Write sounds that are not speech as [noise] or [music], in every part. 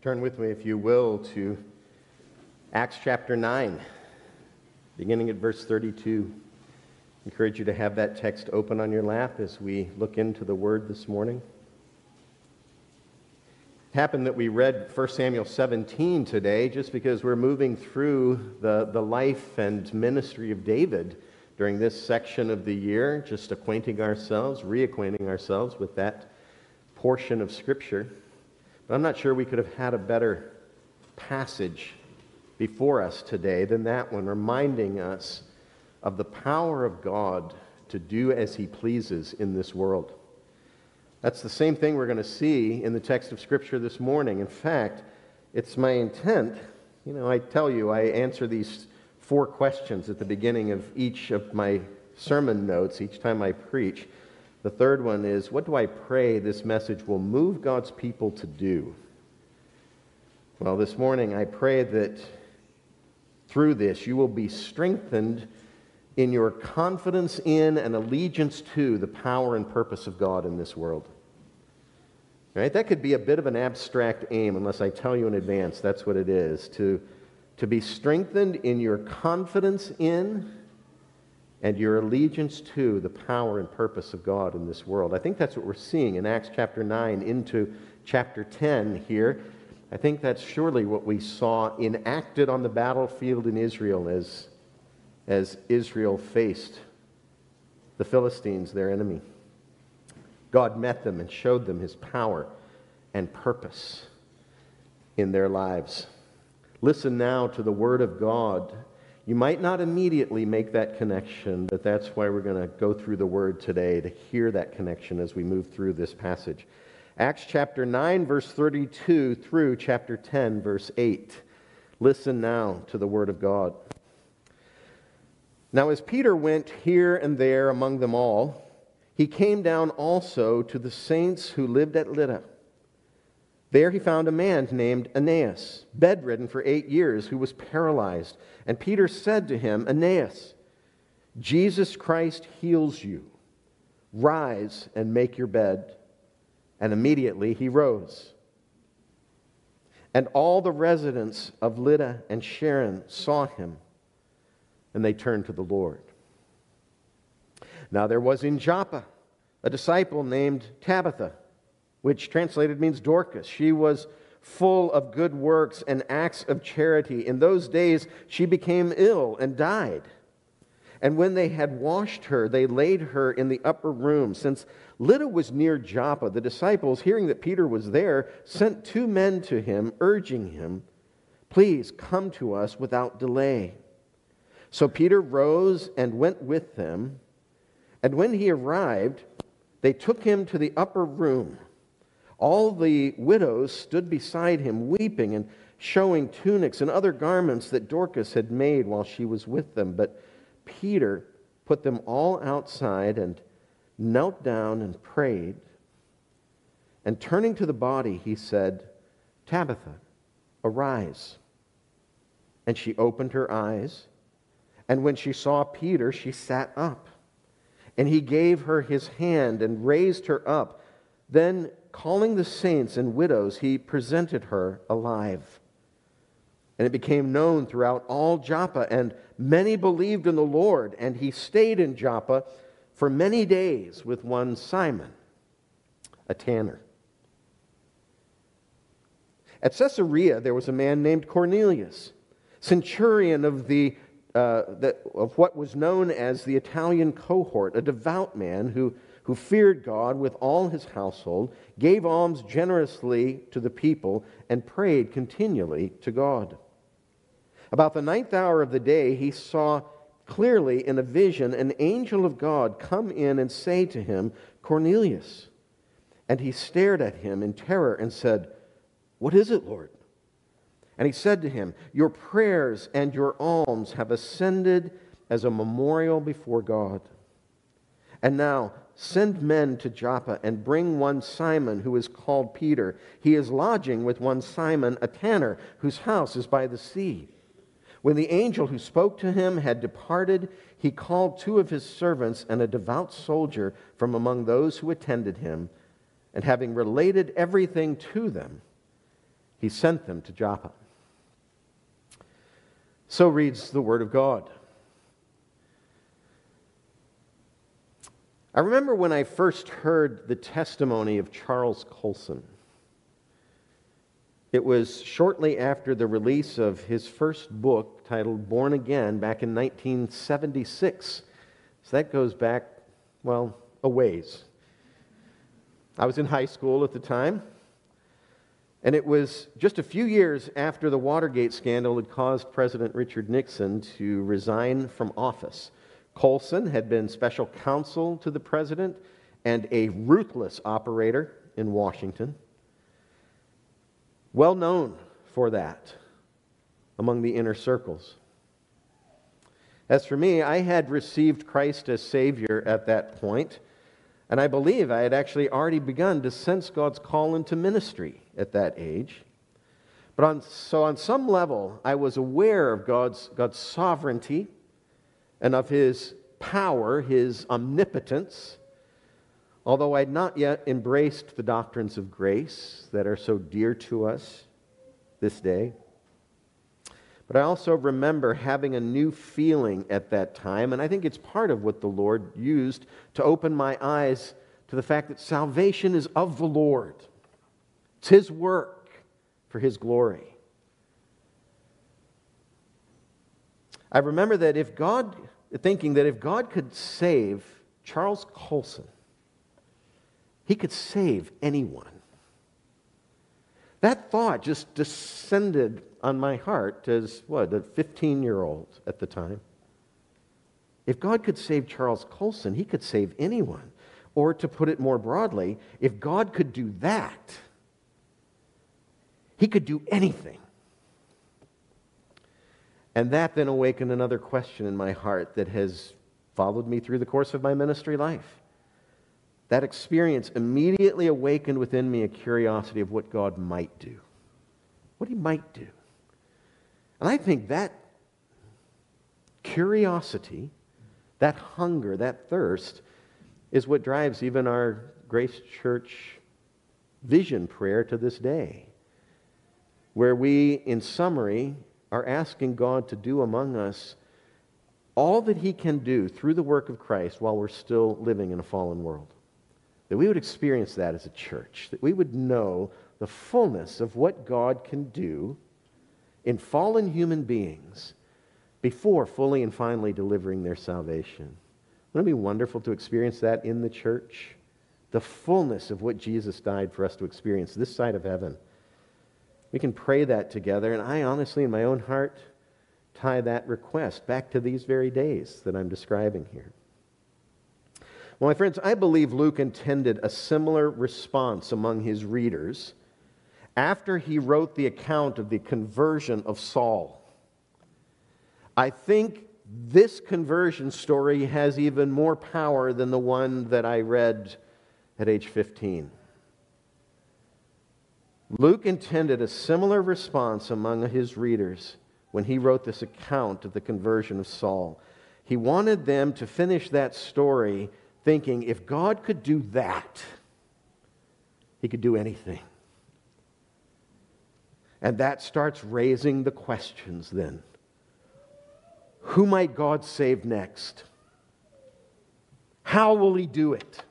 Turn with me, if you will, to Acts chapter 9, beginning at verse 32. I encourage you to have that text open on your lap as we look into the word this morning. It happened that we read 1 Samuel 17 today just because we're moving through the, the life and ministry of David during this section of the year, just acquainting ourselves, reacquainting ourselves with that portion of Scripture. But I'm not sure we could have had a better passage before us today than that one, reminding us of the power of God to do as He pleases in this world. That's the same thing we're going to see in the text of Scripture this morning. In fact, it's my intent. You know, I tell you, I answer these four questions at the beginning of each of my sermon notes each time I preach. The third one is what do I pray this message will move God's people to do? Well, this morning I pray that through this you will be strengthened in your confidence in and allegiance to the power and purpose of God in this world. Right? That could be a bit of an abstract aim unless I tell you in advance that's what it is to, to be strengthened in your confidence in and your allegiance to the power and purpose of God in this world. I think that's what we're seeing in Acts chapter 9 into chapter 10 here. I think that's surely what we saw enacted on the battlefield in Israel as, as Israel faced the Philistines, their enemy. God met them and showed them his power and purpose in their lives. Listen now to the word of God you might not immediately make that connection, but that's why we're going to go through the word today to hear that connection as we move through this passage. Acts chapter 9, verse 32 through chapter 10, verse 8. Listen now to the word of God. Now, as Peter went here and there among them all, he came down also to the saints who lived at Lydda. There he found a man named Aeneas, bedridden for eight years, who was paralyzed. And Peter said to him, Aeneas, Jesus Christ heals you. Rise and make your bed. And immediately he rose. And all the residents of Lydda and Sharon saw him, and they turned to the Lord. Now there was in Joppa a disciple named Tabitha which translated means Dorcas. She was full of good works and acts of charity. In those days, she became ill and died. And when they had washed her, they laid her in the upper room. Since Lydda was near Joppa, the disciples, hearing that Peter was there, sent two men to him, urging him, Please come to us without delay. So Peter rose and went with them. And when he arrived, they took him to the upper room. All the widows stood beside him, weeping and showing tunics and other garments that Dorcas had made while she was with them. But Peter put them all outside and knelt down and prayed. And turning to the body, he said, Tabitha, arise. And she opened her eyes. And when she saw Peter, she sat up. And he gave her his hand and raised her up. Then calling the saints and widows, he presented her alive. And it became known throughout all Joppa, and many believed in the Lord. And he stayed in Joppa for many days with one Simon, a tanner. At Caesarea, there was a man named Cornelius, centurion of, the, uh, the, of what was known as the Italian cohort, a devout man who who feared God with all his household, gave alms generously to the people, and prayed continually to God. About the ninth hour of the day, he saw clearly in a vision an angel of God come in and say to him, Cornelius. And he stared at him in terror and said, What is it, Lord? And he said to him, Your prayers and your alms have ascended as a memorial before God. And now, Send men to Joppa and bring one Simon who is called Peter. He is lodging with one Simon, a tanner, whose house is by the sea. When the angel who spoke to him had departed, he called two of his servants and a devout soldier from among those who attended him, and having related everything to them, he sent them to Joppa. So reads the Word of God. I remember when I first heard the testimony of Charles Colson. It was shortly after the release of his first book titled Born Again back in 1976. So that goes back, well, a ways. I was in high school at the time, and it was just a few years after the Watergate scandal had caused President Richard Nixon to resign from office. Colson had been special counsel to the president and a ruthless operator in Washington. Well known for that among the inner circles. As for me, I had received Christ as Savior at that point, and I believe I had actually already begun to sense God's call into ministry at that age. But on, so, on some level, I was aware of God's, God's sovereignty and of his power, his omnipotence, although I had not yet embraced the doctrines of grace that are so dear to us this day. But I also remember having a new feeling at that time, and I think it's part of what the Lord used to open my eyes to the fact that salvation is of the Lord. It's His work for His glory. I remember that if God thinking that if God could save Charles Colson, he could save anyone. That thought just descended on my heart as what, a 15 year old at the time. If God could save Charles Colson, he could save anyone. Or to put it more broadly, if God could do that, he could do anything. And that then awakened another question in my heart that has followed me through the course of my ministry life. That experience immediately awakened within me a curiosity of what God might do, what He might do. And I think that curiosity, that hunger, that thirst, is what drives even our Grace Church vision prayer to this day, where we, in summary, are asking God to do among us all that He can do through the work of Christ while we're still living in a fallen world. That we would experience that as a church, that we would know the fullness of what God can do in fallen human beings before fully and finally delivering their salvation. Wouldn't it be wonderful to experience that in the church? The fullness of what Jesus died for us to experience this side of heaven. We can pray that together, and I honestly, in my own heart, tie that request back to these very days that I'm describing here. Well, my friends, I believe Luke intended a similar response among his readers after he wrote the account of the conversion of Saul. I think this conversion story has even more power than the one that I read at age 15. Luke intended a similar response among his readers when he wrote this account of the conversion of Saul. He wanted them to finish that story thinking if God could do that, he could do anything. And that starts raising the questions then. Who might God save next? How will he do it?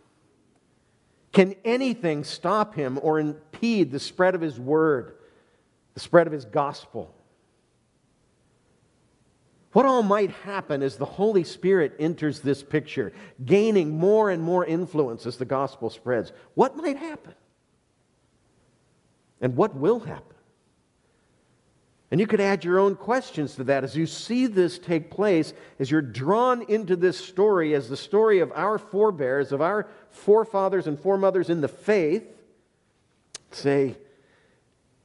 Can anything stop him or impede the spread of his word, the spread of his gospel? What all might happen as the Holy Spirit enters this picture, gaining more and more influence as the gospel spreads? What might happen? And what will happen? And you could add your own questions to that as you see this take place, as you're drawn into this story as the story of our forebears, of our forefathers and foremothers in the faith. Say,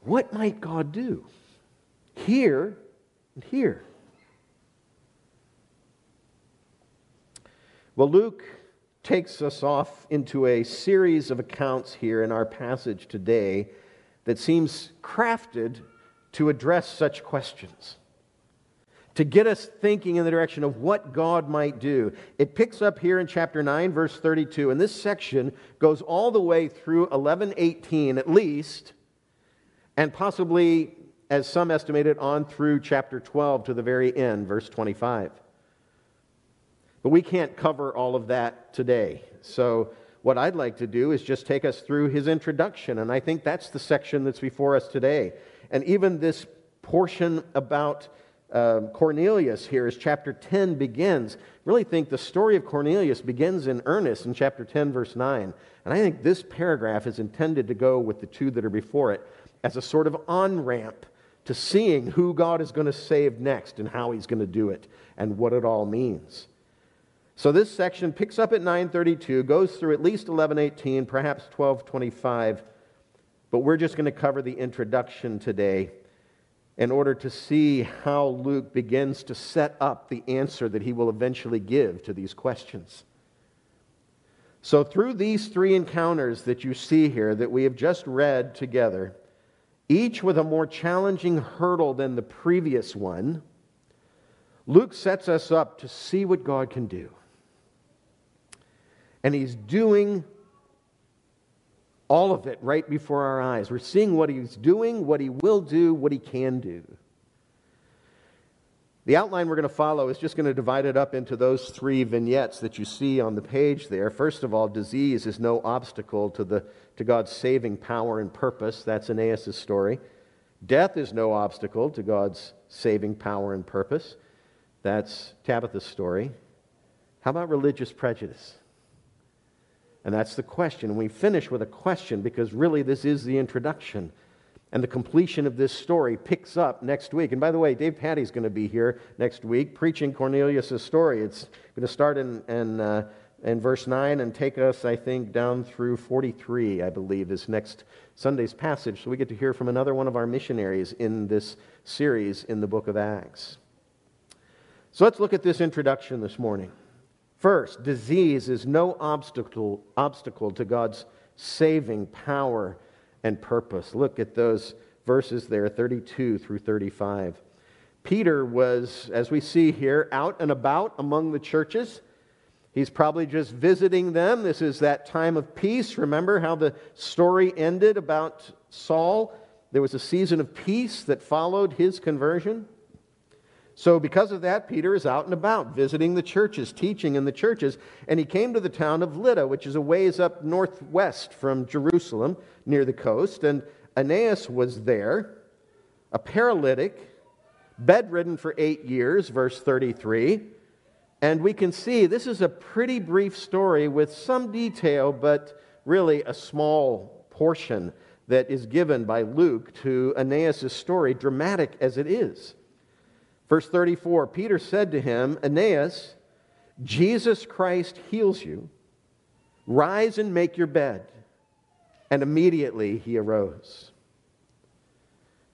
what might God do here and here? Well, Luke takes us off into a series of accounts here in our passage today that seems crafted to address such questions, to get us thinking in the direction of what God might do. It picks up here in chapter 9, verse 32, and this section goes all the way through 1118 at least. and possibly, as some estimated, on through chapter 12 to the very end, verse 25. But we can't cover all of that today. So, what I'd like to do is just take us through his introduction, and I think that's the section that's before us today. And even this portion about uh, Cornelius here as chapter 10 begins. Really think the story of Cornelius begins in earnest in chapter 10, verse 9. And I think this paragraph is intended to go with the two that are before it as a sort of on ramp to seeing who God is going to save next and how he's going to do it and what it all means. So this section picks up at 932, goes through at least 1118, perhaps 1225, but we're just going to cover the introduction today in order to see how Luke begins to set up the answer that he will eventually give to these questions. So, through these three encounters that you see here that we have just read together, each with a more challenging hurdle than the previous one, Luke sets us up to see what God can do. And he's doing all of it right before our eyes. We're seeing what he's doing, what he will do, what he can do. The outline we're going to follow is just going to divide it up into those three vignettes that you see on the page there. First of all, disease is no obstacle to, the, to God's saving power and purpose. That's Aeneas' story. Death is no obstacle to God's saving power and purpose. That's Tabitha's story. How about religious prejudice? And that's the question. And we finish with a question because really this is the introduction. And the completion of this story picks up next week. And by the way, Dave Patty's going to be here next week preaching Cornelius' story. It's going to start in, in, uh, in verse 9 and take us, I think, down through 43, I believe, is next Sunday's passage. So we get to hear from another one of our missionaries in this series in the book of Acts. So let's look at this introduction this morning. First, disease is no obstacle, obstacle to God's saving power and purpose. Look at those verses there, 32 through 35. Peter was, as we see here, out and about among the churches. He's probably just visiting them. This is that time of peace. Remember how the story ended about Saul? There was a season of peace that followed his conversion. So, because of that, Peter is out and about, visiting the churches, teaching in the churches, and he came to the town of Lydda, which is a ways up northwest from Jerusalem, near the coast. And Aeneas was there, a paralytic, bedridden for eight years, verse 33. And we can see this is a pretty brief story with some detail, but really a small portion that is given by Luke to Aeneas' story, dramatic as it is. Verse 34 Peter said to him, Aeneas, Jesus Christ heals you. Rise and make your bed. And immediately he arose.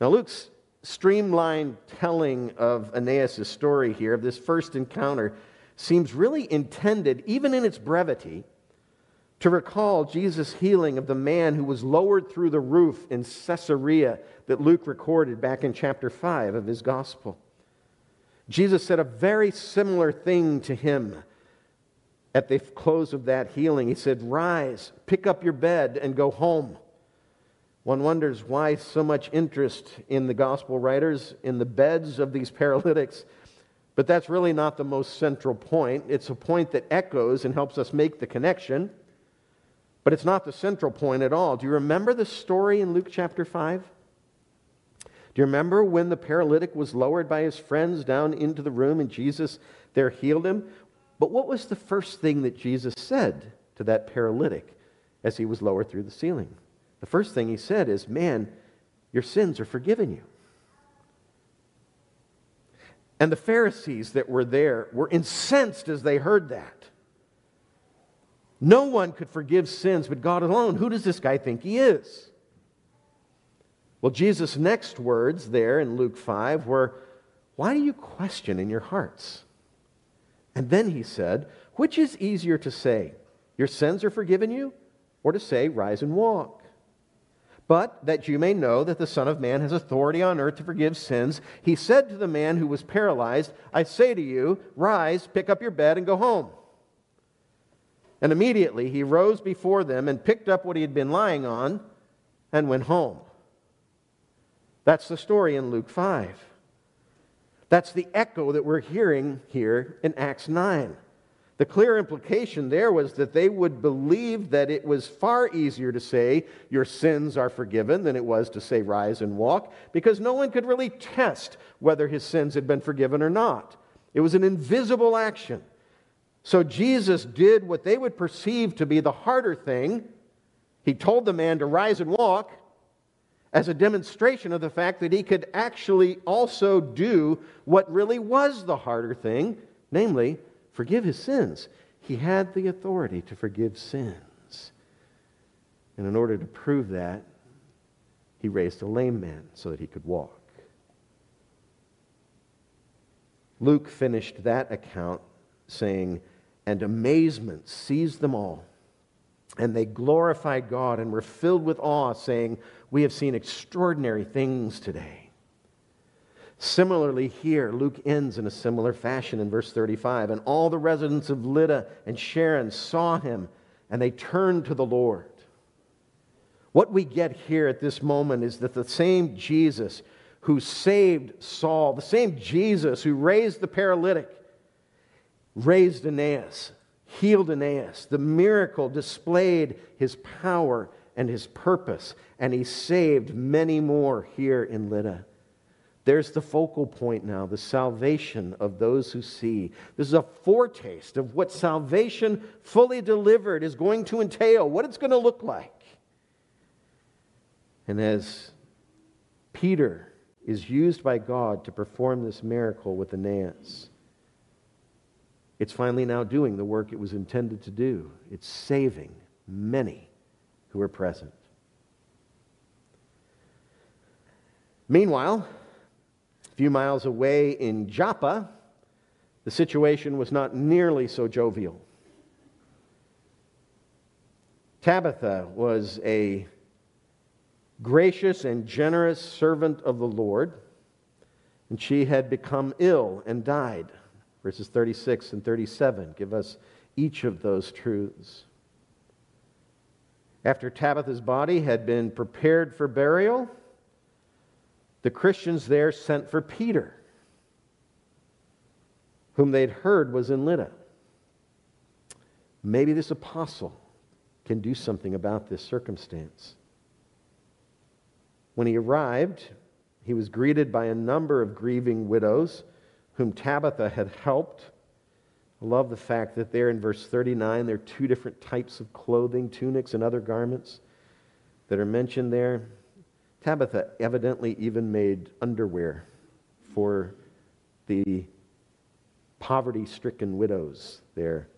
Now, Luke's streamlined telling of Aeneas' story here, of this first encounter, seems really intended, even in its brevity, to recall Jesus' healing of the man who was lowered through the roof in Caesarea that Luke recorded back in chapter 5 of his gospel. Jesus said a very similar thing to him at the close of that healing. He said, Rise, pick up your bed, and go home. One wonders why so much interest in the gospel writers in the beds of these [laughs] paralytics. But that's really not the most central point. It's a point that echoes and helps us make the connection. But it's not the central point at all. Do you remember the story in Luke chapter 5? Do you remember when the paralytic was lowered by his friends down into the room and Jesus there healed him? But what was the first thing that Jesus said to that paralytic as he was lowered through the ceiling? The first thing he said is, Man, your sins are forgiven you. And the Pharisees that were there were incensed as they heard that. No one could forgive sins but God alone. Who does this guy think he is? Well, Jesus' next words there in Luke 5 were, Why do you question in your hearts? And then he said, Which is easier to say, Your sins are forgiven you, or to say, Rise and walk? But that you may know that the Son of Man has authority on earth to forgive sins, he said to the man who was paralyzed, I say to you, Rise, pick up your bed, and go home. And immediately he rose before them and picked up what he had been lying on and went home. That's the story in Luke 5. That's the echo that we're hearing here in Acts 9. The clear implication there was that they would believe that it was far easier to say, Your sins are forgiven, than it was to say, Rise and walk, because no one could really test whether his sins had been forgiven or not. It was an invisible action. So Jesus did what they would perceive to be the harder thing. He told the man to rise and walk as a demonstration of the fact that he could actually also do what really was the harder thing, namely, forgive his sins. He had the authority to forgive sins. And in order to prove that, he raised a lame man so that he could walk. Luke finished that account saying, And amazement seized them all. And they glorified God and were filled with awe, saying, We have seen extraordinary things today. Similarly, here, Luke ends in a similar fashion in verse 35. And all the residents of Lydda and Sharon saw him, and they turned to the Lord. What we get here at this moment is that the same Jesus who saved Saul, the same Jesus who raised the paralytic, raised Aeneas, healed Aeneas. The miracle displayed his power and his purpose, and he saved many more here in Lydda. There's the focal point now, the salvation of those who see. This is a foretaste of what salvation fully delivered is going to entail, what it's going to look like. And as Peter is used by God to perform this miracle with Aeneas, it's finally now doing the work it was intended to do. It's saving many who were present. Meanwhile, a few miles away in Joppa, the situation was not nearly so jovial. Tabitha was a gracious and generous servant of the Lord, and she had become ill and died. Verses 36 and 37 give us each of those truths. After Tabitha's body had been prepared for burial, the Christians there sent for Peter, whom they'd heard was in Lydda. Maybe this apostle can do something about this circumstance. When he arrived, he was greeted by a number of grieving widows whom Tabitha had helped. I love the fact that there in verse 39, there are two different types of clothing, tunics, and other garments that are mentioned there. Tabitha evidently even made underwear for the poverty stricken widows there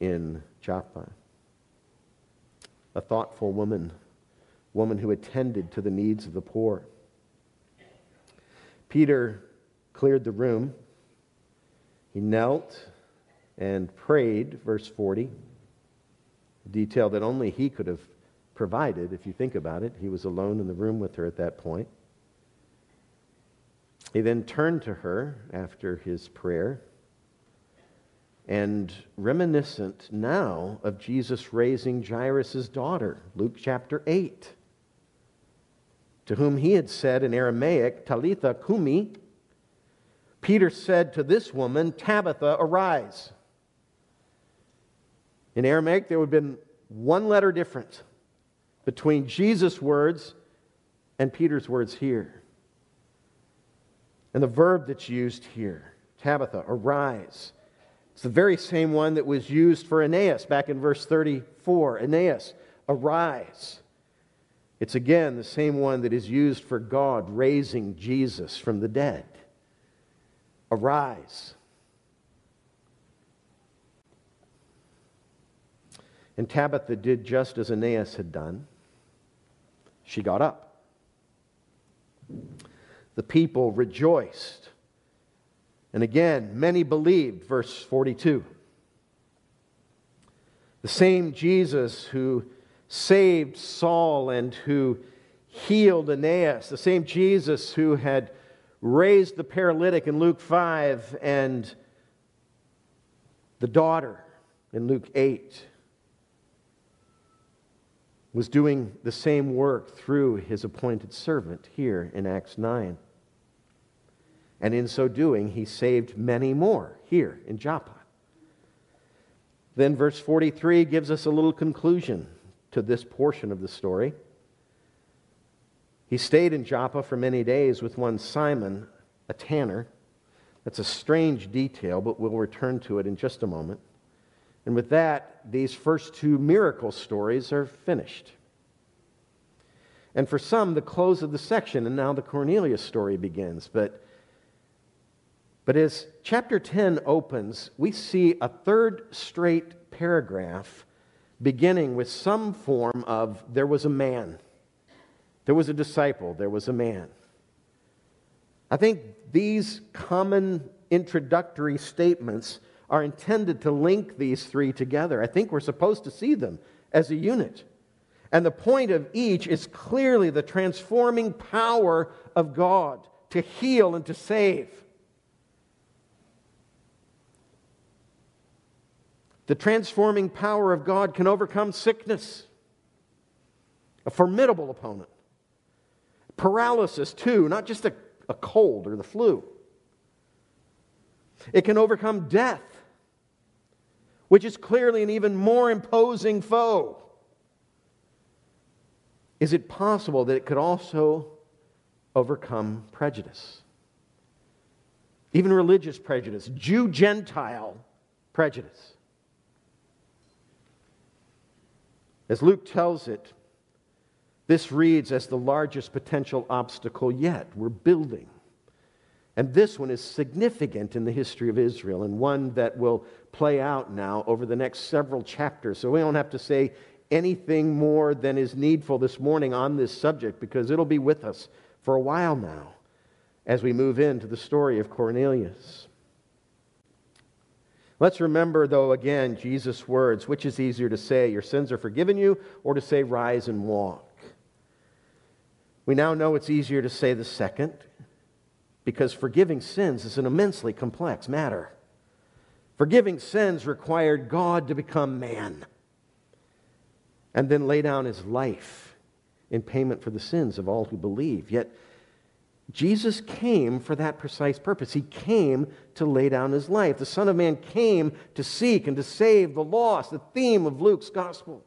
in Joppa. A thoughtful woman, woman who attended to the needs of the poor. Peter cleared the room. He knelt and prayed, verse 40, a detail that only he could have provided, if you think about it. He was alone in the room with her at that point. He then turned to her after his prayer and reminiscent now of Jesus raising Jairus' daughter, Luke chapter 8, to whom he had said in Aramaic, Talitha cumi. Peter said to this woman, Tabitha, arise. In Aramaic, there would have been one letter difference between Jesus' words and Peter's words here. And the verb that's used here, Tabitha, arise. It's the very same one that was used for Aeneas back in verse 34. Aeneas, arise. It's again the same one that is used for God raising Jesus from the dead. Arise. And Tabitha did just as Aeneas had done she got up. The people rejoiced. And again, many believed, verse 42. The same Jesus who saved Saul and who healed Aeneas, the same Jesus who had raised the paralytic in Luke 5 and the daughter in Luke 8 was doing the same work through his appointed servant here in Acts 9. And in so doing, he saved many more here in Joppa. Then verse 43 gives us a little conclusion to this portion of the story. He stayed in Joppa for many days with one Simon, a tanner. That's a strange detail, but we'll return to it in just a moment. And with that, these first two miracle stories are finished. And for some, the close of the section, and now the Cornelius story begins. But, but as chapter 10 opens, we see a third straight paragraph beginning with some form of there was a man, there was a disciple, there was a man. I think these common introductory statements are intended to link these three together. I think we're supposed to see them as a unit. And the point of each is clearly the transforming power of God to heal and to save. The transforming power of God can overcome sickness, a formidable opponent. Paralysis, too, not just a, a cold or the flu. It can overcome death, which is clearly an even more imposing foe. Is it possible that it could also overcome prejudice? Even religious prejudice, Jew Gentile prejudice. As Luke tells it, this reads as the largest potential obstacle yet. We're building. And this one is significant in the history of Israel and one that will play out now over the next several chapters. So we don't have to say anything more than is needful this morning on this subject because it'll be with us for a while now as we move into the story of Cornelius. Let's remember, though, again, Jesus' words which is easier to say, Your sins are forgiven you, or to say, Rise and walk? We now know it's easier to say the second because forgiving sins is an immensely complex matter. Forgiving sins required God to become man and then lay down his life in payment for the sins of all who believe. Yet, Jesus came for that precise purpose. He came to lay down his life. The Son of Man came to seek and to save the lost, the theme of Luke's gospel.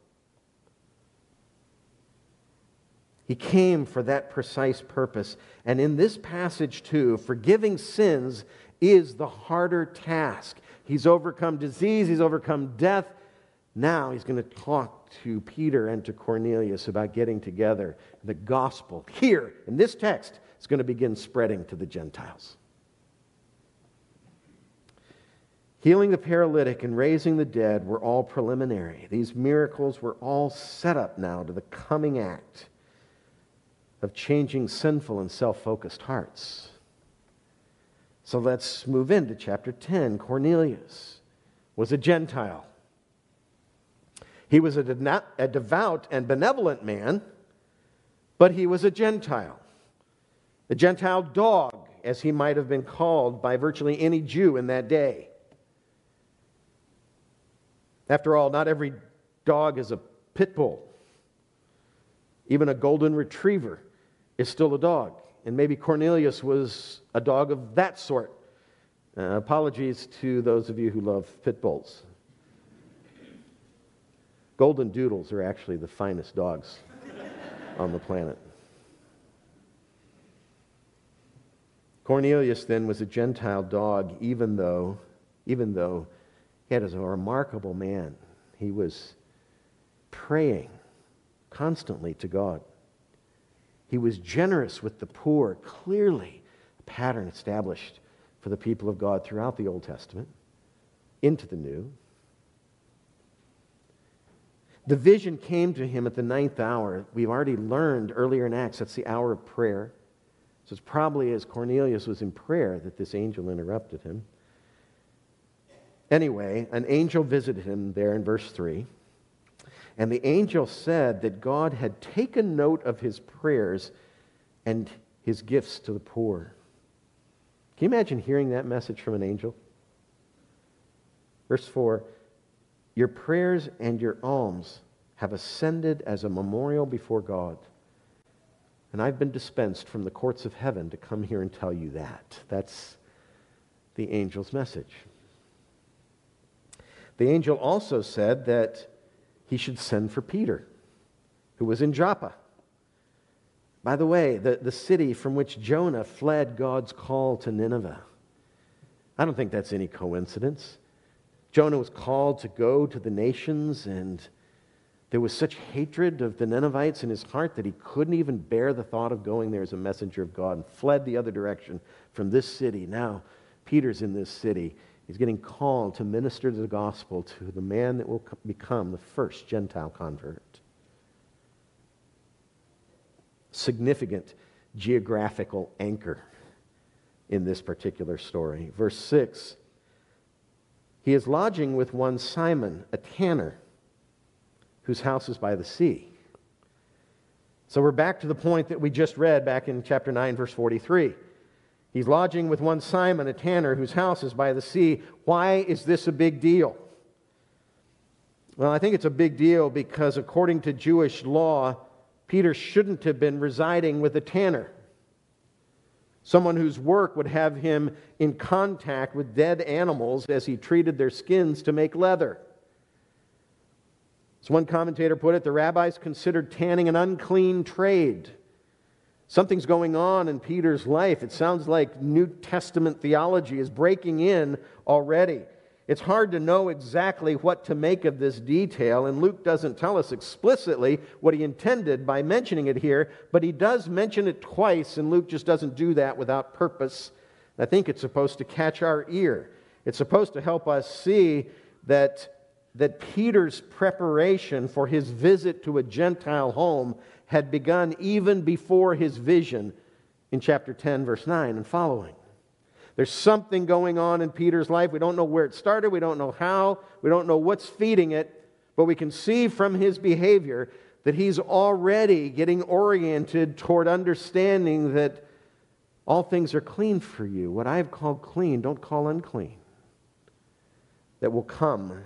He came for that precise purpose. And in this passage, too, forgiving sins is the harder task. He's overcome disease, he's overcome death, now he's going to talk to Peter and to Cornelius about getting together. The gospel here in this text is going to begin spreading to the Gentiles. Healing the paralytic and raising the dead were all preliminary. These miracles were all set up now to the coming act of changing sinful and self focused hearts. So let's move into chapter 10. Cornelius was a Gentile. He was a, devout and benevolent man, but he was a Gentile. A Gentile dog, as he might have been called by virtually any Jew in that day. After all, not every dog is a pit bull. Even a golden retriever is still a dog. And maybe Cornelius was a dog of that sort. Uh, apologies to those of you who love pit bulls. Golden doodles are actually the finest dogs [laughs] on the planet. Cornelius then was a Gentile dog, even though, even though he had a remarkable man. He was praying constantly to God. He was generous with the poor, clearly a pattern established for the people of God throughout the Old Testament into the New. The vision came to him at the ninth hour. We've already learned earlier in Acts that's the hour of prayer. So it's probably as Cornelius was in prayer that this angel interrupted him. Anyway, an angel visited him there in verse 3. And the angel said that God had taken note of his prayers and his gifts to the poor. Can you imagine hearing that message from an angel? Verse 4 your prayers and your alms have ascended as a memorial before God. And I've been dispensed from the courts of heaven to come here and tell you that. That's the angel's message. The angel also said that he should send for Peter, who was in Joppa. By the way, the, the city from which Jonah fled God's call to Nineveh. I don't think that's any coincidence. Jonah was called to go to the nations, and there was such hatred of the Ninevites in his heart that he couldn't even bear the thought of going there as a messenger of God and fled the other direction from this city. Now, Peter's in this city. He's getting called to minister the gospel to the man that will become the first Gentile convert. Significant geographical anchor in this particular story. Verse 6 He is lodging with one Simon, a tanner whose house is by the sea. So we're back to the point that we just read back in chapter 9, verse 43. He's lodging with one Simon, a tanner, whose house is by the sea. Why is this a big deal? Well, I think it's a big deal because according to Jewish law, Peter shouldn't have been residing with a tanner. Someone whose work would have him in contact with dead animals as he treated their skins to make leather. As one commentator put it, the rabbis considered tanning an unclean trade. Something's going on in Peter's life. It sounds like New Testament theology is breaking in already. It's hard to know exactly what to make of this detail, and Luke doesn't tell us explicitly what he intended by mentioning it here, but he does mention it twice, and Luke just doesn't do that without purpose. I think it's supposed to catch our ear. It's supposed to help us see that that Peter's preparation for his visit to a Gentile home had begun even before his vision in chapter 10, verse 9 and following. There's something going on in Peter's life. We don't know where it started, we don't know how, we don't know what's feeding it, but we can see from his behavior that he's already getting oriented toward understanding that all things are clean for you. What I've called clean, don't call unclean. That will come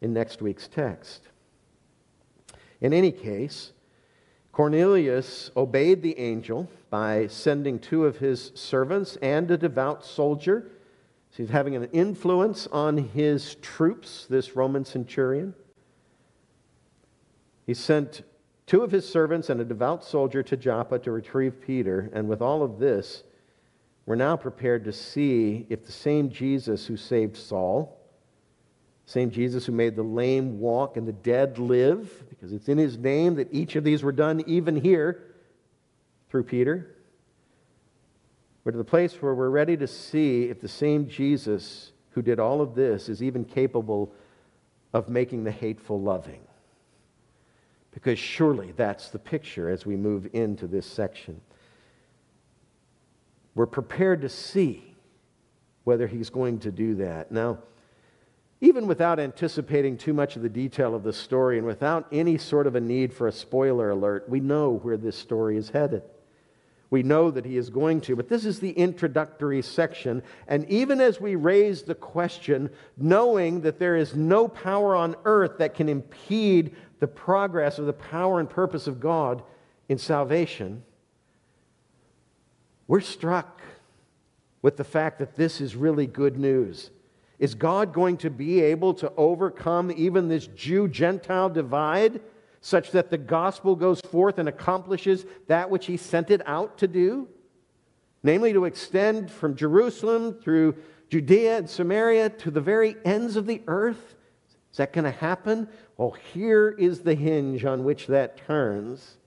in next week's text. In any case, Cornelius obeyed the angel by sending two of his servants and a devout soldier. So he's having an influence on his troops, this Roman centurion. He sent two of his servants and a devout soldier to Joppa to retrieve Peter. And with all of this, we're now prepared to see if the same Jesus who saved Saul same Jesus who made the lame walk and the dead live, because it's in his name that each of these were done, even here through Peter. We're to the place where we're ready to see if the same Jesus who did all of this is even capable of making the hateful loving. Because surely that's the picture as we move into this section. We're prepared to see whether he's going to do that. Now, even without anticipating too much of the detail of the story and without any sort of a need for a spoiler alert, we know where this story is headed. We know that he is going to, but this is the introductory section. And even as we raise the question, knowing that there is no power on earth that can impede the progress of the power and purpose of God in salvation, we're struck with the fact that this is really good news. Is God going to be able to overcome even this Jew Gentile divide such that the gospel goes forth and accomplishes that which he sent it out to do? Namely, to extend from Jerusalem through Judea and Samaria to the very ends of the earth? Is that going to happen? Well, here is the hinge on which that turns.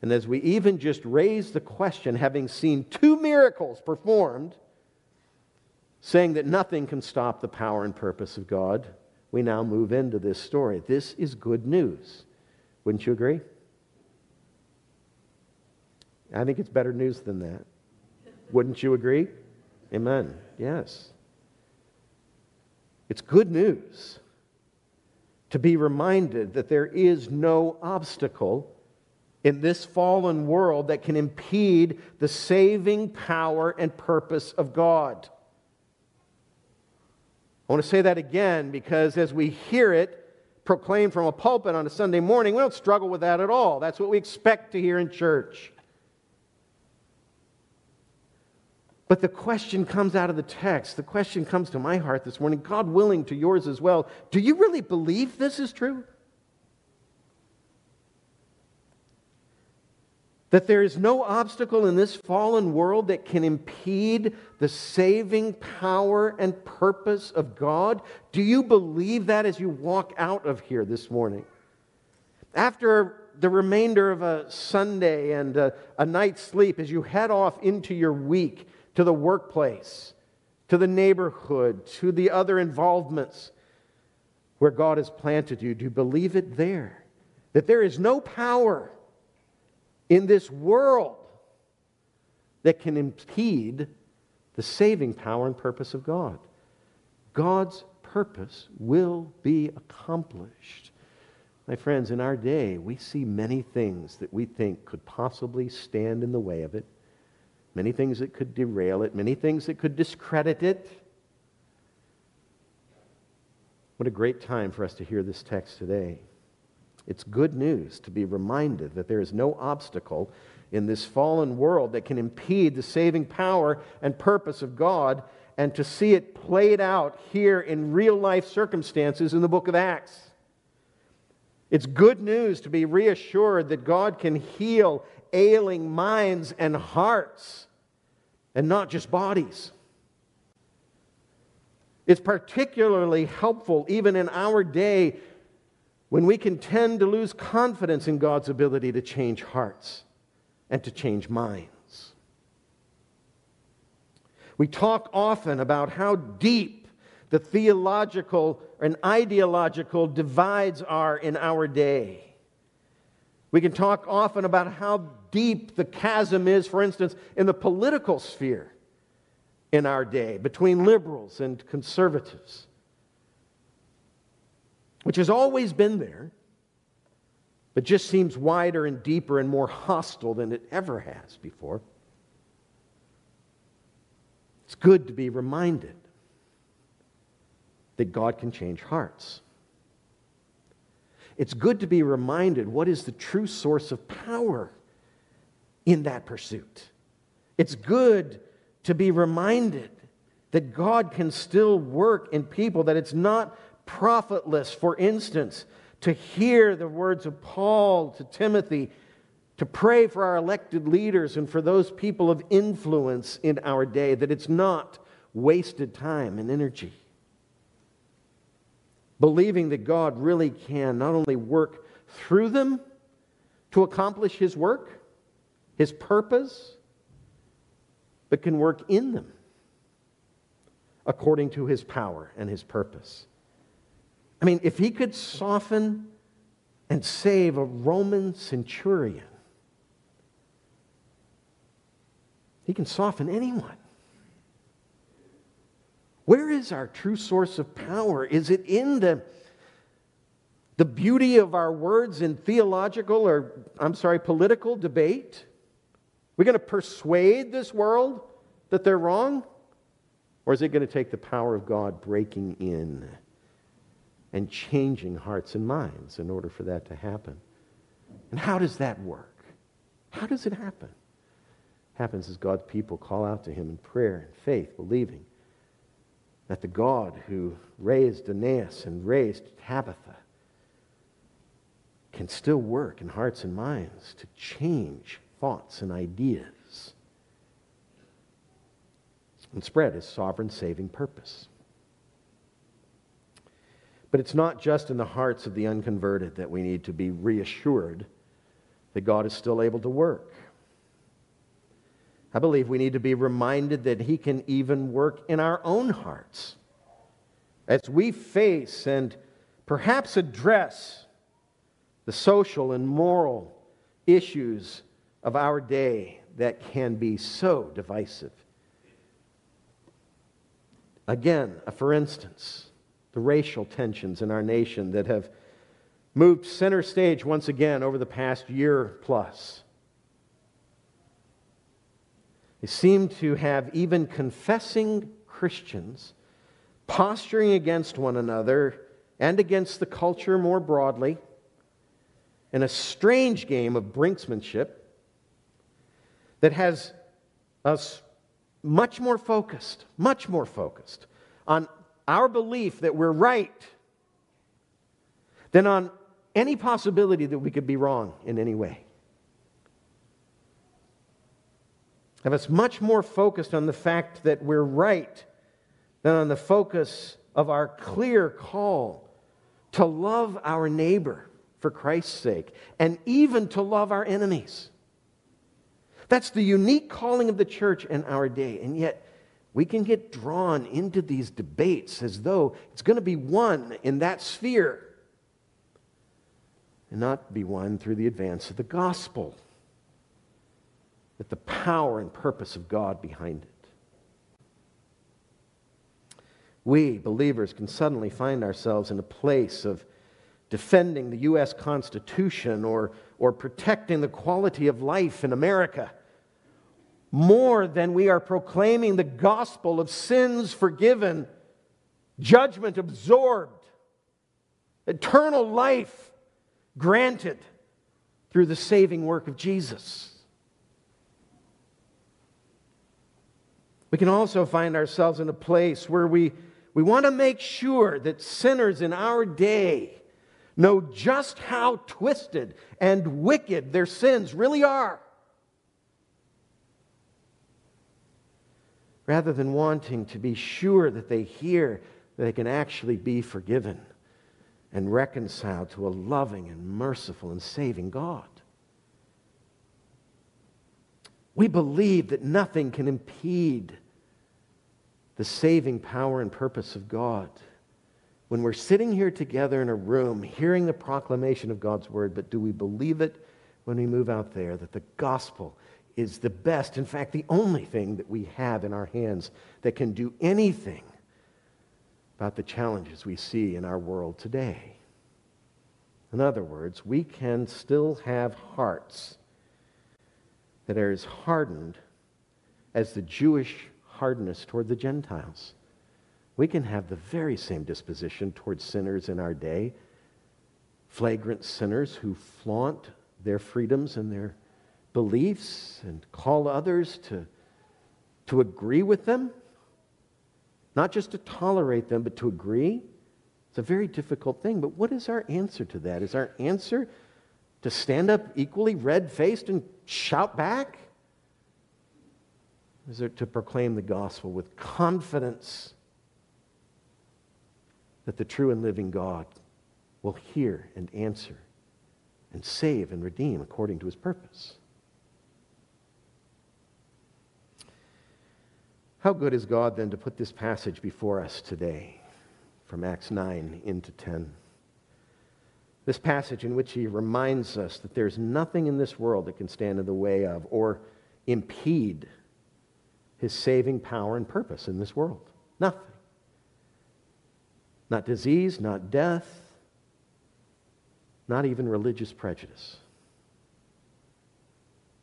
And as we even just raise the question, having seen two miracles performed, saying that nothing can stop the power and purpose of God, we now move into this story. This is good news. Wouldn't you agree? I think it's better news than that. Wouldn't you agree? Amen. Yes. It's good news to be reminded that there is no obstacle in this fallen world that can impede the saving power and purpose of God. I want to say that again because as we hear it, proclaimed from a pulpit on a Sunday morning. We don't struggle with that at all. That's what we expect to hear in church. But the question comes out of the text. The question comes to my heart this morning, God willing to yours as well. Do you really believe this is true? That there is no obstacle in this fallen world that can impede the saving power and purpose of God? Do you believe that as you walk out of here this morning? After the remainder of a Sunday and a, a night's sleep, as you head off into your week, to the workplace, to the neighborhood, to the other involvements where God has planted you. Do you believe it there? That there is no power in this world that can impede the saving power and purpose of God. God's purpose will be accomplished. My friends, in our day, we see many things that we think could possibly stand in the way of it many things that could derail it, many things that could discredit it. What a great time for us to hear this text today. It's good news to be reminded that there is no obstacle in this fallen world that can impede the saving power and purpose of God, and to see it played out here in real life circumstances in the book of Acts. It's good news to be reassured that God can heal ailing minds and hearts and not just bodies. It's particularly helpful even in our day when we can tend to lose confidence in God's ability to change hearts and to change minds. We talk often about how deep the theological and ideological divides are in our day. We can talk often about how deep the chasm is, for instance, in the political sphere in our day between liberals and conservatives, which has always been there, but just seems wider and deeper and more hostile than it ever has before. It's good to be reminded that God can change hearts. It's good to be reminded what is the true source of power in that pursuit. It's good to be reminded that God can still work in people, that it's not profitless, for instance, to hear the words of Paul to Timothy, to pray for our elected leaders and for those people of influence in our day, that it's not wasted time and energy believing that God really can not only work through them to accomplish His work, His purpose, but can work in them according to His power and His purpose. I mean, if He could soften and save a Roman centurion, He can soften anyone. Where is our true source of power? Is it in the, the beauty of our words in theological or, I'm sorry, political debate? We're going to persuade this world that they're wrong? Or is it going to take the power of God breaking in and changing hearts and minds in order for that to happen? And how does that work? How does it happen? It happens as God's people call out to Him in prayer and faith, believing that the God who raised Aeneas and raised Tabitha can still work in hearts and minds to change thoughts and ideas and spread his sovereign saving purpose. But it's not just in the hearts of the unconverted that we need to be reassured that God is still able to work. I believe we need to be reminded that He can even work in our own hearts as we face and perhaps address the social and moral issues of our day that can be so divisive. Again, for instance, the racial tensions in our nation that have moved center stage once again over the past year plus. They seem to have even confessing Christians posturing against one another and against the culture more broadly, in a strange game of brinksmanship that has us much more focused, much more focused on our belief that we're right than on any possibility that we could be wrong in any way. Have us much more focused on the fact that we're right than on the focus of our clear call to love our neighbor for Christ's sake and even to love our enemies. That's the unique calling of the church in our day. And yet, we can get drawn into these debates as though it's going to be won in that sphere and not be won through the advance of the gospel, with the power and purpose of God behind it. We, believers, can suddenly find ourselves in a place of defending the U.S. Constitution or, or protecting the quality of life in America more than we are proclaiming the gospel of sins forgiven, judgment absorbed, eternal life granted through the saving work of Jesus. We can also find ourselves in a place where we, we want to make sure that sinners in our day know just how twisted and wicked their sins really are. Rather than wanting to be sure that they hear that they can actually be forgiven and reconciled to a loving and merciful and saving God. We believe that nothing can impede the saving power and purpose of God. When we're sitting here together in a room hearing the proclamation of God's word, but do we believe it when we move out there that the gospel is the best, in fact, the only thing that we have in our hands that can do anything about the challenges we see in our world today. In other words, we can still have hearts that are as hardened as the Jewish hardness toward the Gentiles. We can have the very same disposition toward sinners in our day, flagrant sinners who flaunt their freedoms and their beliefs and call others to, to agree with them, not just to tolerate them, but to agree. It's a very difficult thing. But what is our answer to that? Is our answer to stand up equally red faced and shout back? Is it to proclaim the gospel with confidence that the true and living God will hear and answer and save and redeem according to his purpose? How good is God then to put this passage before us today from Acts 9 into 10? This passage in which he reminds us that there's nothing in this world that can stand in the way of or impede his saving power and purpose in this world. Nothing. Not disease, not death, not even religious prejudice.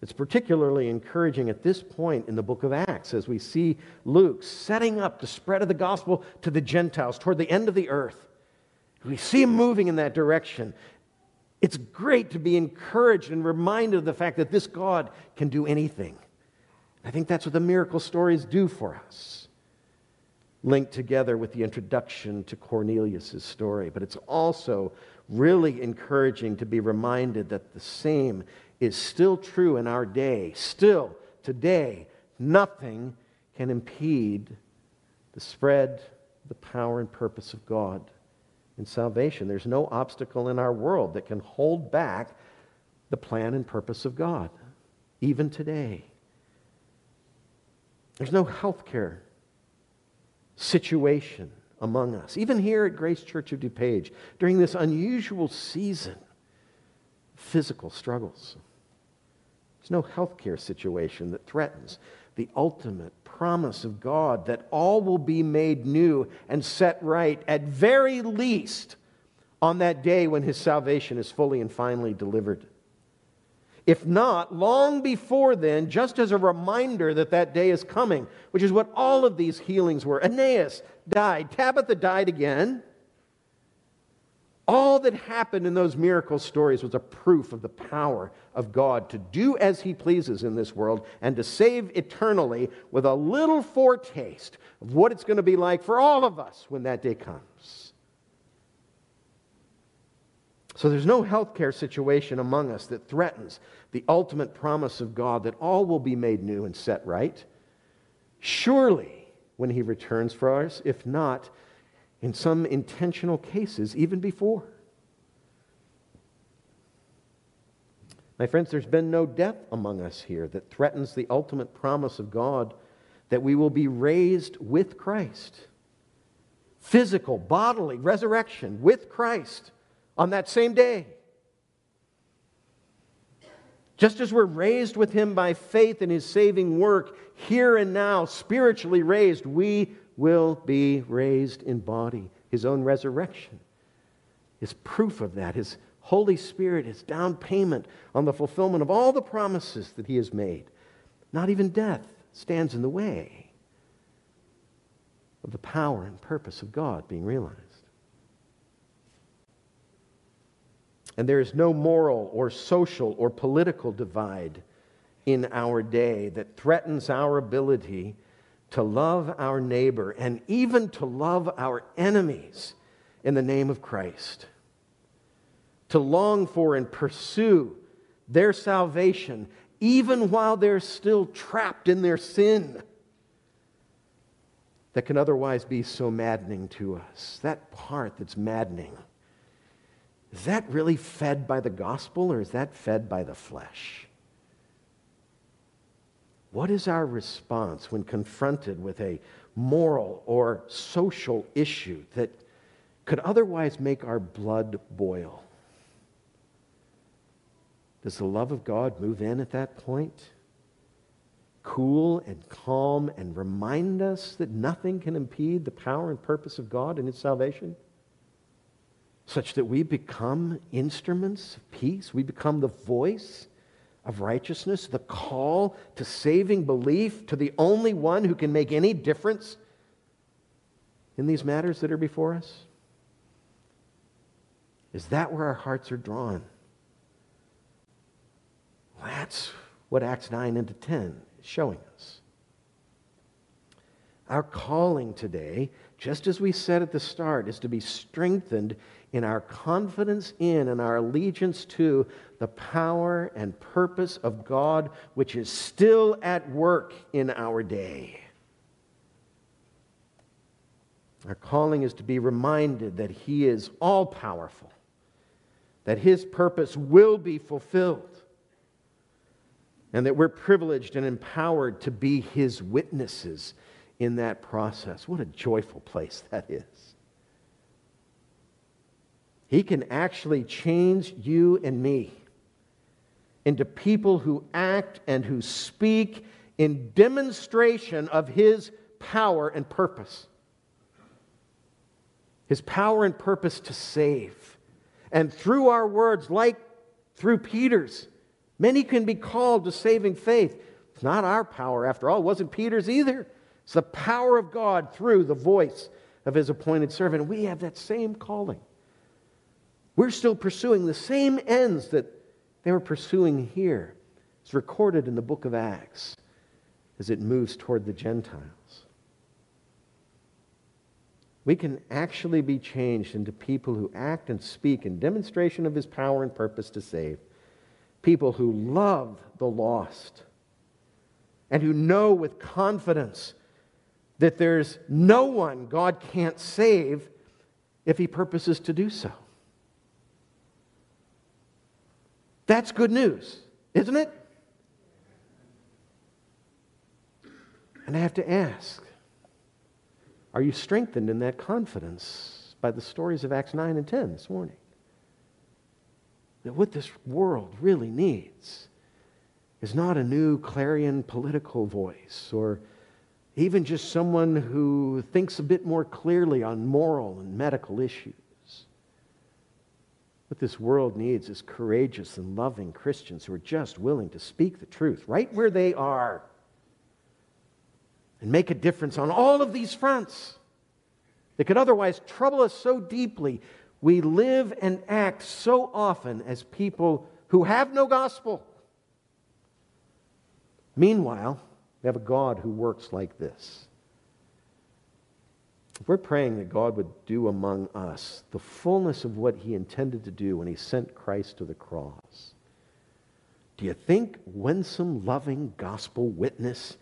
It's particularly encouraging at this point in the book of Acts as we see Luke setting up the spread of the gospel to the Gentiles toward the end of the earth. We see him moving in that direction. It's great to be encouraged and reminded of the fact that this God can do anything. I think that's what the miracle stories do for us. Linked together with the introduction to Cornelius' story. But it's also really encouraging to be reminded that the same is still true in our day. Still, today, nothing can impede the spread, the power, and purpose of God in salvation. There's no obstacle in our world that can hold back the plan and purpose of God, even today. There's no health care situation among us, even here at Grace Church of DuPage, during this unusual season physical struggles. There's no healthcare situation that threatens the ultimate promise of God that all will be made new and set right, at very least, on that day when his salvation is fully and finally delivered. If not, long before then, just as a reminder that that day is coming, which is what all of these healings were. Aeneas died, Tabitha died again. All that happened in those miracle stories was a proof of the power of God to do as He pleases in this world and to save eternally with a little foretaste of what it's going to be like for all of us when that day comes. So there's no healthcare situation among us that threatens the ultimate promise of God that all will be made new and set right. Surely, when He returns for us, if not, in some intentional cases, even before. My friends, there's been no death among us here that threatens the ultimate promise of God that we will be raised with Christ. Physical, bodily resurrection with Christ on that same day. Just as we're raised with him by faith in his saving work, here and now, spiritually raised, we will be raised in body. His own resurrection is proof of that. His Holy Spirit is down payment on the fulfillment of all the promises that he has made. Not even death stands in the way of the power and purpose of God being realized. And there is no moral or social or political divide in our day that threatens our ability to love our neighbor and even to love our enemies in the name of Christ. To long for and pursue their salvation even while they're still trapped in their sin that can otherwise be so maddening to us. That part that's maddening is that really fed by the gospel or is that fed by the flesh? What is our response when confronted with a moral or social issue that could otherwise make our blood boil? Does the love of God move in at that point? Cool and calm and remind us that nothing can impede the power and purpose of God and His salvation? such that we become instruments of peace. We become the voice of righteousness, the call to saving belief to the only one who can make any difference in these matters that are before us? Is that where our hearts are drawn? That's what Acts 9 into 10 is showing us. Our calling today, just as we said at the start, is to be strengthened in our confidence in and our allegiance to the power and purpose of God, which is still at work in our day. Our calling is to be reminded that He is all powerful, that His purpose will be fulfilled, and that we're privileged and empowered to be His witnesses in that process. What a joyful place that is. He can actually change you and me into people who act and who speak in demonstration of His power and purpose. His power and purpose to save. And through our words, like through Peter's, many can be called to saving faith. It's not our power, after all. It wasn't Peter's either. It's the power of God through the voice of his appointed servant. We have that same calling. We're still pursuing the same ends that they were pursuing here. It's recorded in the book of Acts as it moves toward the Gentiles. We can actually be changed into people who act and speak in demonstration of his power and purpose to save, people who love the lost, and who know with confidence that there's no one God can't save if he purposes to do so. That's good news, isn't it? And I have to ask are you strengthened in that confidence by the stories of Acts 9 and 10 this morning? That what this world really needs is not a new clarion political voice or even just someone who thinks a bit more clearly on moral and medical issues. What this world needs is courageous and loving Christians who are just willing to speak the truth right where they are and make a difference on all of these fronts that could otherwise trouble us so deeply we live and act so often as people who have no gospel. Meanwhile, we have a God who works like this. We're praying that God would do among us the fullness of what he intended to do when he sent Christ to the cross, do you think winsome, loving gospel witness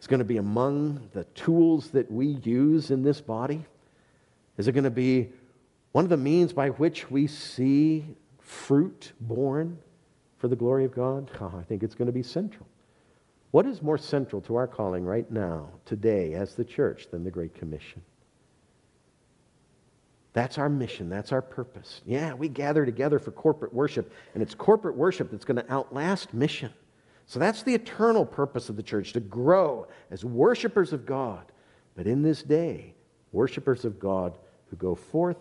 is going to be among the tools that we use in this body? Is it going to be one of the means by which we see fruit borne for the glory of God? Oh, [laughs] I think it's going to be central. What is more central to our calling right now, today, as the church, than the Great Commission? That's our mission. That's our purpose. Yeah, we gather together for corporate worship, and it's corporate worship that's going to outlast mission. So that's the eternal purpose of the church to grow as worshipers of God. But in this day, worshipers of God who go forth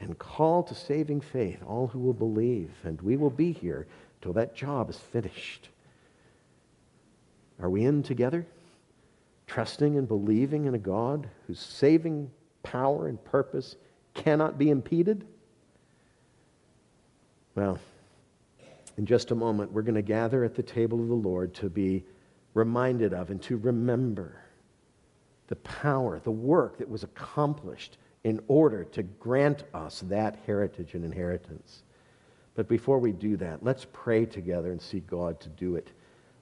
and call to saving faith all who will believe. And we will be here till that job is finished. Are we in together? Trusting and believing in a God whose saving power and purpose cannot be impeded? Well, in just a moment, we're going to gather at the table of the Lord to be reminded of and to remember the power, the work that was accomplished in order to grant us that heritage and inheritance. But before we do that, let's pray together and seek God to do it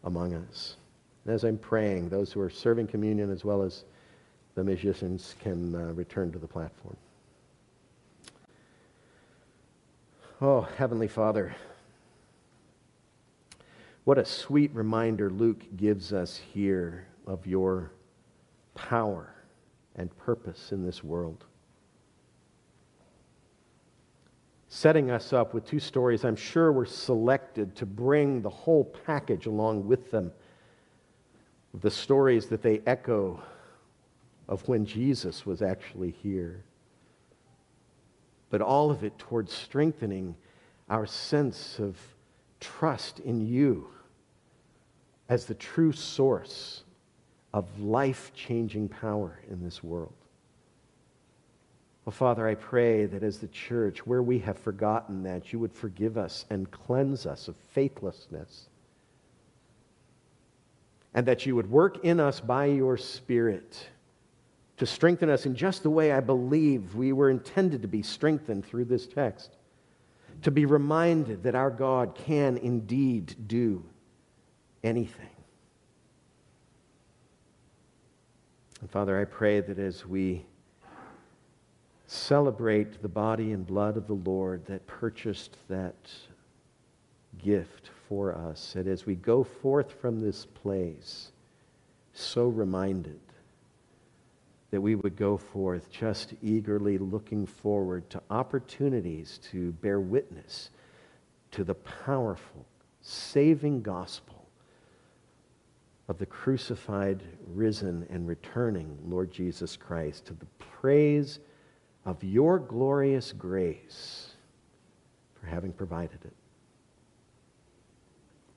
among us. And as I'm praying, those who are serving communion as well as the musicians can uh, return to the platform. Oh, Heavenly Father, what a sweet reminder Luke gives us here of your power and purpose in this world. Setting us up with two stories I'm sure were selected to bring the whole package along with them. The stories that they echo of when Jesus was actually here but all of it towards strengthening our sense of trust in you as the true source of life changing power in this world. Well, Father, I pray that as the church, where we have forgotten that, you would forgive us and cleanse us of faithlessness. And that you would work in us by your Spirit to strengthen us in just the way I believe we were intended to be strengthened through this text. To be reminded that our God can indeed do anything. And Father, I pray that as we celebrate the body and blood of the Lord that purchased that gift for us, that as we go forth from this place, so reminded that we would go forth just eagerly looking forward to opportunities to bear witness to the powerful, saving gospel of the crucified, risen, and returning Lord Jesus Christ, to the praise of your glorious grace for having provided it.